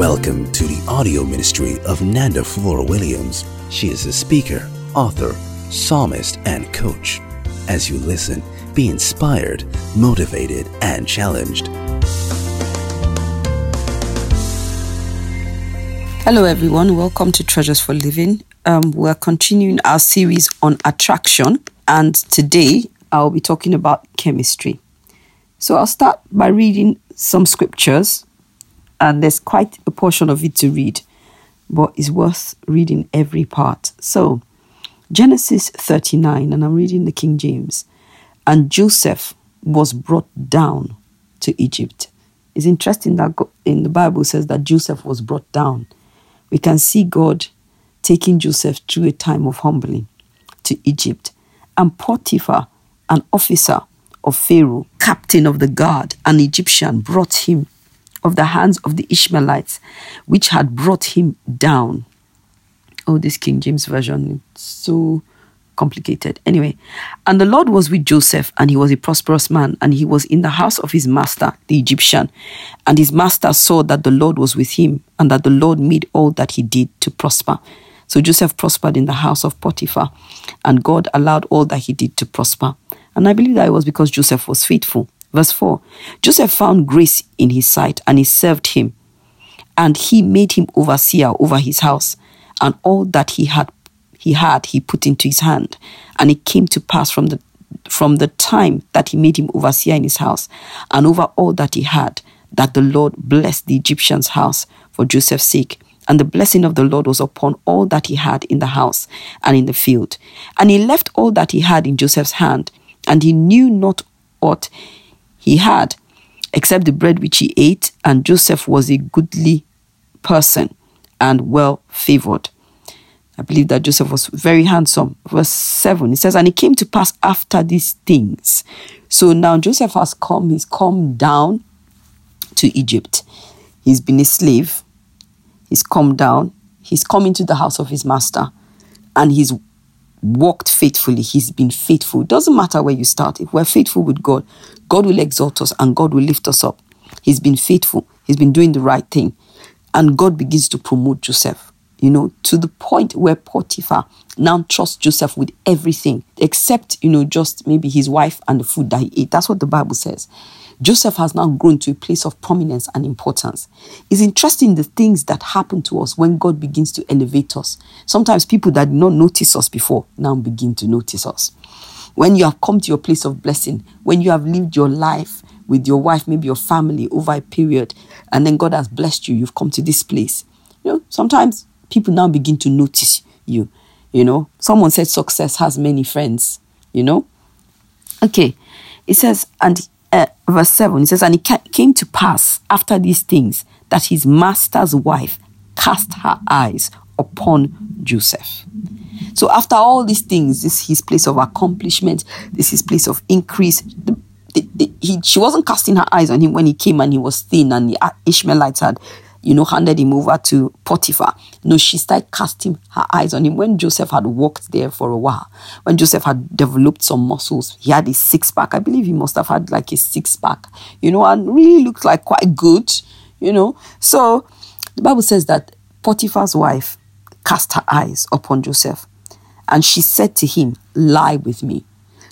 Welcome to the audio ministry of Nanda Flora Williams. She is a speaker, author, psalmist, and coach. As you listen, be inspired, motivated, and challenged. Hello, everyone. Welcome to Treasures for Living. Um, we're continuing our series on attraction, and today I'll be talking about chemistry. So I'll start by reading some scriptures, and there's quite a portion of it to read, but it's worth reading every part. So, Genesis 39, and I'm reading the King James. And Joseph was brought down to Egypt. It's interesting that in the Bible says that Joseph was brought down. We can see God taking Joseph through a time of humbling to Egypt. And Potiphar, an officer of Pharaoh, captain of the guard, an Egyptian, brought him of the hands of the Ishmaelites, which had brought him down. Oh, this King James Version, it's so complicated. Anyway, and the Lord was with Joseph, and he was a prosperous man, and he was in the house of his master, the Egyptian. And his master saw that the Lord was with him, and that the Lord made all that he did to prosper. So Joseph prospered in the house of Potiphar, and God allowed all that he did to prosper. And I believe that it was because Joseph was faithful. Verse 4 Joseph found grace in his sight, and he served him. And he made him overseer over his house, and all that he had he had he put into his hand. And it came to pass from the from the time that he made him overseer in his house, and over all that he had, that the Lord blessed the Egyptian's house for Joseph's sake. And the blessing of the Lord was upon all that he had in the house and in the field. And he left all that he had in Joseph's hand, and he knew not aught he had, except the bread which he ate, and Joseph was a goodly person and well favored. I believe that Joseph was very handsome. Verse 7, it says, And it came to pass after these things. So now Joseph has come, he's come down to Egypt. He's been a slave. He's come down. He's come into the house of his master. And he's walked faithfully. He's been faithful. It doesn't matter where you start. If we're faithful with God, God will exalt us and God will lift us up. He's been faithful. He's been doing the right thing. And God begins to promote Joseph, you know, to the point where Potiphar now trusts Joseph with everything, except, you know, just maybe his wife and the food that he ate. That's what the Bible says. Joseph has now grown to a place of prominence and importance. It's interesting the things that happen to us when God begins to elevate us. Sometimes people that did not notice us before now begin to notice us. When you have come to your place of blessing, when you have lived your life with your wife, maybe your family over a period, and then God has blessed you, you've come to this place. You know, sometimes people now begin to notice you. You know, someone said success has many friends, you know. Okay, it says, and uh, verse 7, it says, And it came to pass after these things that his master's wife cast her eyes upon Joseph. So after all these things, this is his place of accomplishment, this is his place of increase. The, the, the, he, she wasn't casting her eyes on him when he came and he was thin and the Ishmaelites had you know, handed him over to Potiphar. No, she started casting her eyes on him when Joseph had worked there for a while. When Joseph had developed some muscles, he had a six pack. I believe he must have had like a six pack, you know, and really looked like quite good, you know. So the Bible says that Potiphar's wife cast her eyes upon Joseph and she said to him, Lie with me.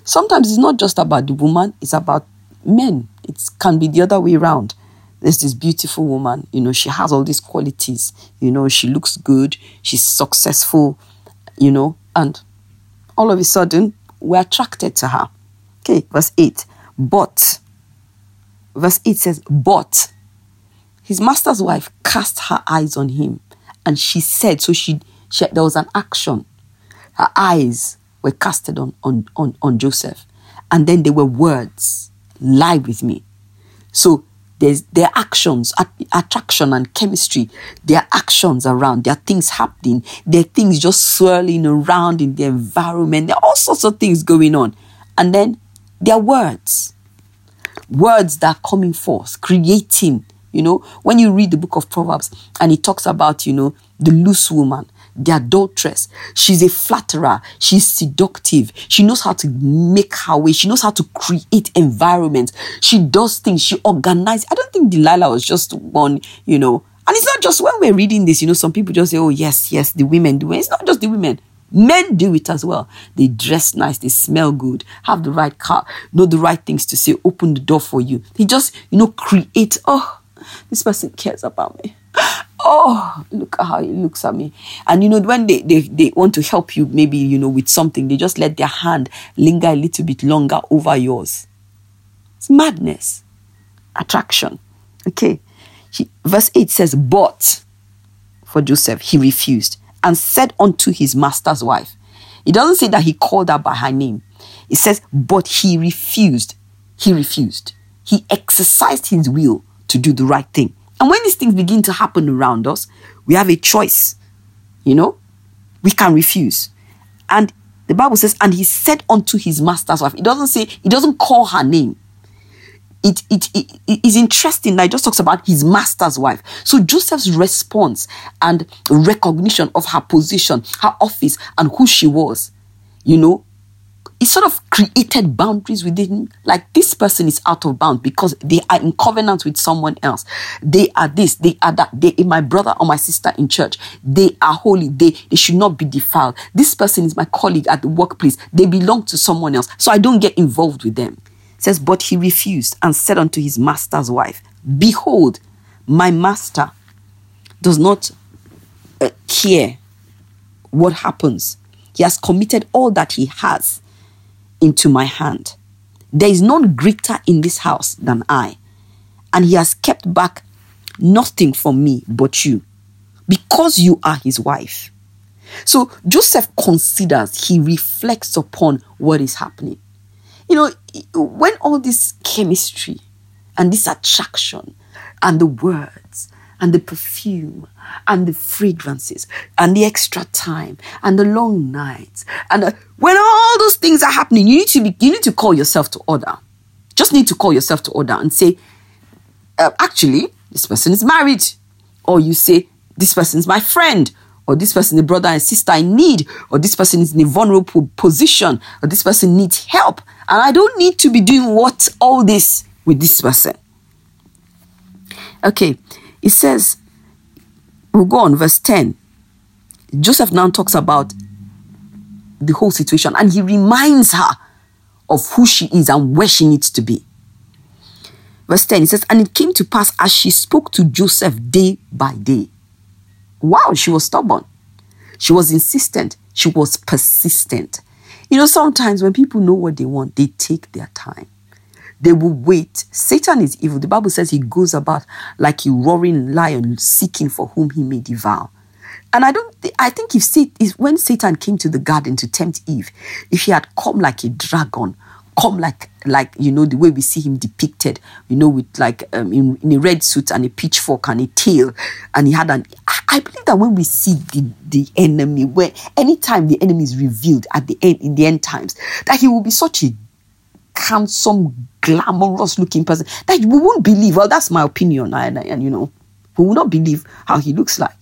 Sometimes it's not just about the woman, it's about men. It can be the other way around there's this beautiful woman, you know, she has all these qualities, you know, she looks good, she's successful, you know, and all of a sudden we're attracted to her. Okay, verse 8. But, verse 8 says, But his master's wife cast her eyes on him and she said, so she, she there was an action. Her eyes were casted on, on, on, on Joseph. And then there were words, lie with me. So there's their actions, attraction and chemistry, their actions around, there are things happening, there are things just swirling around in the environment, there are all sorts of things going on. And then their words, words that are coming forth, creating. You know, when you read the book of Proverbs and it talks about, you know, the loose woman, the adulteress. She's a flatterer. She's seductive. She knows how to make her way. She knows how to create environments. She does things. She organizes. I don't think Delilah was just one, you know, And it's not just when we're reading this, you know, some people just say, oh, yes, yes, the women do it. It's not just the women. Men do it as well. They dress nice, they smell good, have the right car, know the right things to say, open the door for you. They just, you know, create, oh, this person cares about me. Oh, look how he looks at me. And you know, when they, they, they want to help you, maybe, you know, with something, they just let their hand linger a little bit longer over yours. It's madness. Attraction. Okay. He, verse 8 says, But for Joseph, he refused and said unto his master's wife. It doesn't say that he called her by her name. It says, But he refused. He refused. He exercised his will to do the right thing. And when these things begin to happen around us, we have a choice. You know, we can refuse. And the Bible says, and he said unto his master's wife, it doesn't say, it doesn't call her name it, it, it, it is interesting that it just talks about his master's wife. So Joseph's response and recognition of her position, her office, and who she was, you know, it sort of created boundaries within like this person is out of bounds because they are in covenant with someone else. They are this they are that. They my brother or my sister in church they are holy. They they should not be defiled. This person is my colleague at the workplace. They belong to someone else. So i don't get involved with them. Says, But he refused and said unto his master's wife, Behold, my master does not uh, care what happens. He has committed all that he has into my hand. There is none greater in this house than I, and he has kept back nothing from me but you, because you are his wife. So Joseph considers, he reflects upon what is happening you know, when all this chemistry and this attraction and the words and the perfume and the fragrances and the extra time and the long nights and the, when all those things are happening, you need to be, you need to call yourself to order. Just need to call yourself to order and say, uh, actually, this person is married, or you say, this person is my friend, or this person is a brother and sister in need, or this person is in a vulnerable position, or this person needs help. And I don't need to be doing what all this with this person. Okay, it says, we'll go on, verse 10. Joseph now talks about the whole situation and he reminds her of who she is and where she needs to be. Verse 10, it says, And it came to pass as she spoke to Joseph day by day Wow, she was stubborn. She was insistent. She was persistent. You know, sometimes when people know what they want, they take their time. They will wait. Satan is evil. The Bible says he goes about like a roaring lion seeking for whom he may devour. And I don't. Th- I think if, if when Satan came to the garden to tempt Eve, if he had come like a dragon, come like like you know the way we see him depicted you know with like um, in, in a red suit and a pitchfork and a tail and he had an i believe that when we see the the enemy where anytime the enemy is revealed at the end in the end times that he will be such a handsome glamorous looking person that we won't believe well that's my opinion and, and you know we will not believe how he looks like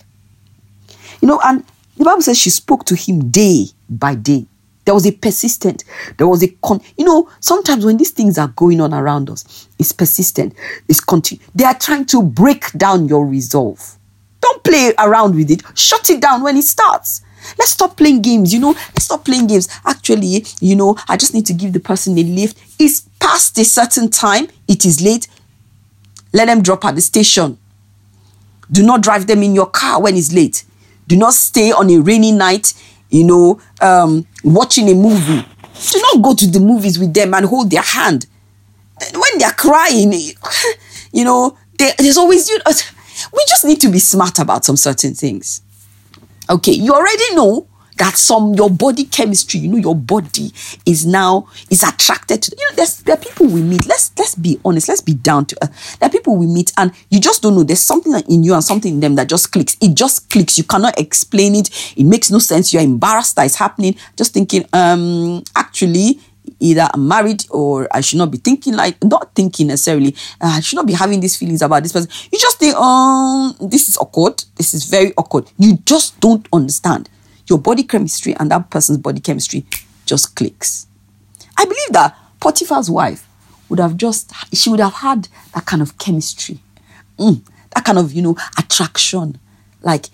you know and the bible says she spoke to him day by day there was a persistent, there was a con. You know, sometimes when these things are going on around us, it's persistent, it's continue. They are trying to break down your resolve. Don't play around with it. Shut it down when it starts. Let's stop playing games, you know. Let's stop playing games. Actually, you know, I just need to give the person a lift. It's past a certain time, it is late. Let them drop at the station. Do not drive them in your car when it's late. Do not stay on a rainy night you know, um, watching a movie. Do not go to the movies with them and hold their hand. When they're crying, you know, there's always, you know, we just need to be smart about some certain things. Okay, you already know that some your body chemistry, you know, your body is now is attracted to. You know, there's there are people we meet. Let's let's be honest. Let's be down to. Uh, there are people we meet, and you just don't know. There's something in you and something in them that just clicks. It just clicks. You cannot explain it. It makes no sense. You're embarrassed that it's happening. Just thinking, um, actually, either I'm married or I should not be thinking like not thinking necessarily. Uh, I should not be having these feelings about this person. You just think, um, this is awkward. This is very awkward. You just don't understand your body chemistry and that person's body chemistry just clicks. I believe that Potiphar's wife would have just, she would have had that kind of chemistry. Mm, that kind of, you know, attraction. Like,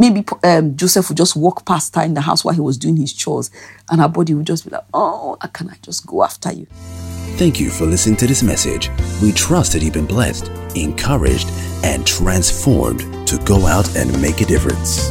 maybe um, Joseph would just walk past her in the house while he was doing his chores, and her body would just be like, oh, can I just go after you? Thank you for listening to this message. We trust that you've been blessed, encouraged, and transformed to go out and make a difference.